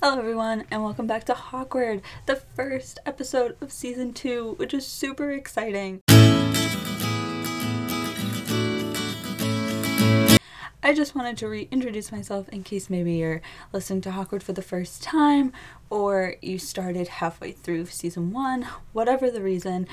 Hello, everyone, and welcome back to Hawkward, the first episode of season two, which is super exciting. I just wanted to reintroduce myself in case maybe you're listening to Hawkward for the first time or you started halfway through season one, whatever the reason.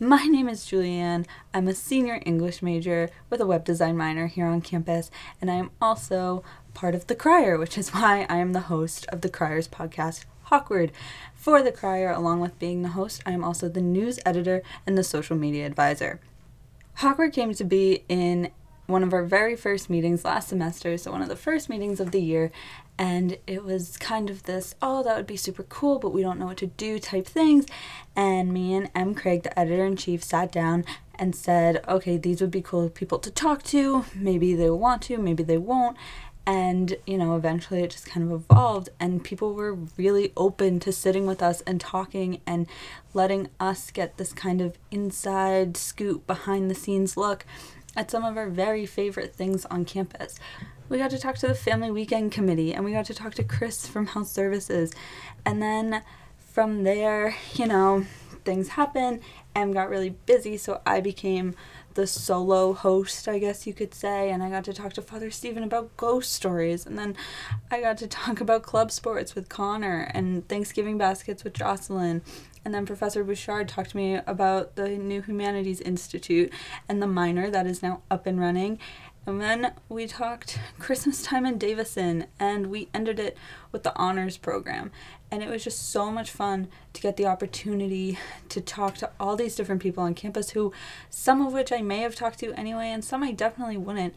My name is Julianne. I'm a senior English major with a web design minor here on campus, and I am also part of The Crier, which is why I am the host of The Crier's podcast, Hawkward. For The Crier, along with being the host, I am also the news editor and the social media advisor. Hawkward came to be in one of our very first meetings last semester, so one of the first meetings of the year, and it was kind of this, oh, that would be super cool, but we don't know what to do type things. And me and M. Craig, the editor in chief, sat down and said, okay, these would be cool people to talk to. Maybe they want to, maybe they won't. And, you know, eventually it just kind of evolved, and people were really open to sitting with us and talking and letting us get this kind of inside scoop, behind the scenes look at some of our very favorite things on campus. We got to talk to the Family Weekend Committee and we got to talk to Chris from Health Services. And then from there, you know, things happened. and got really busy, so I became the solo host, I guess you could say, and I got to talk to Father Stephen about ghost stories, and then I got to talk about club sports with Connor and Thanksgiving baskets with Jocelyn, and then Professor Bouchard talked to me about the New Humanities Institute and the minor that is now up and running. And then we talked Christmas time in Davison, and we ended it with the honors program. And it was just so much fun to get the opportunity to talk to all these different people on campus who, some of which I may have talked to anyway, and some I definitely wouldn't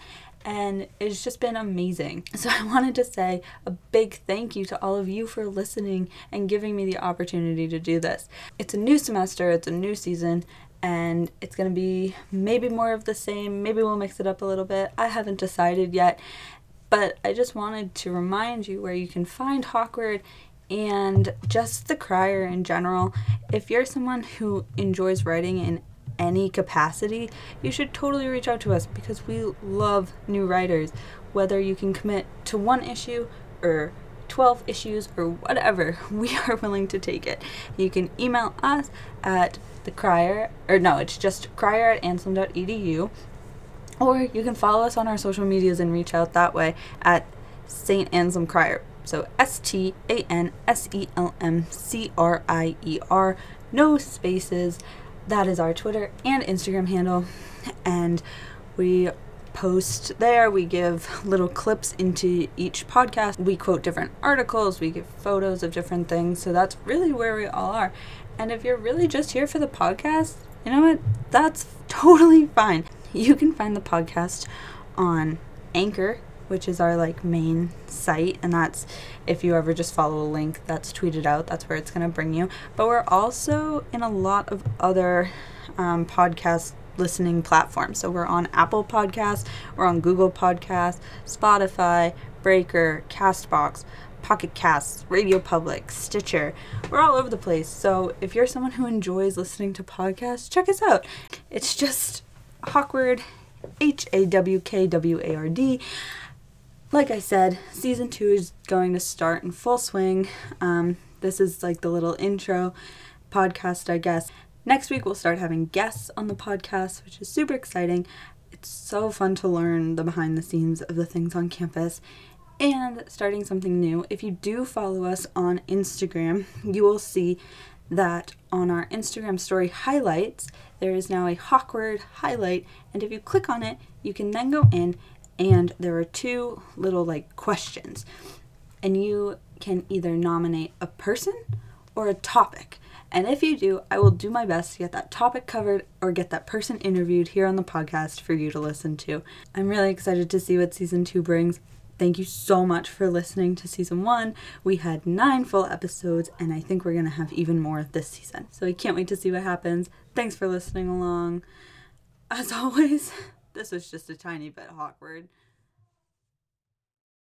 and it's just been amazing. So I wanted to say a big thank you to all of you for listening and giving me the opportunity to do this. It's a new semester, it's a new season, and it's going to be maybe more of the same, maybe we'll mix it up a little bit. I haven't decided yet, but I just wanted to remind you where you can find Hawkward and just the crier in general. If you're someone who enjoys writing in any capacity, you should totally reach out to us because we love new writers. Whether you can commit to one issue or 12 issues or whatever, we are willing to take it. You can email us at the crier, or no, it's just crier at anselm.edu. Or you can follow us on our social medias and reach out that way at St. Anselm Crier. So S T A N S E L M C R I E R, no spaces. That is our Twitter and Instagram handle. And we post there. We give little clips into each podcast. We quote different articles. We give photos of different things. So that's really where we all are. And if you're really just here for the podcast, you know what? That's totally fine. You can find the podcast on Anchor, which is our like main site and that's if you ever just follow a link that's tweeted out that's where it's going to bring you but we're also in a lot of other um, podcast listening platforms so we're on apple podcast we're on google podcast spotify breaker castbox pocket casts radio public stitcher. We're all over the place. So if you're someone who enjoys listening to podcasts check us out. It's just Hawkward. H A W K W A R D. Like I said, season two is going to start in full swing. Um, this is like the little intro podcast, I guess. Next week, we'll start having guests on the podcast, which is super exciting. It's so fun to learn the behind the scenes of the things on campus and starting something new. If you do follow us on Instagram, you will see that on our Instagram story highlights, there is now a Hawkward highlight. And if you click on it, you can then go in and there are two little like questions and you can either nominate a person or a topic and if you do i will do my best to get that topic covered or get that person interviewed here on the podcast for you to listen to i'm really excited to see what season two brings Thank you so much for listening to season one. We had nine full episodes, and I think we're going to have even more this season. So I can't wait to see what happens. Thanks for listening along. As always, this was just a tiny bit awkward.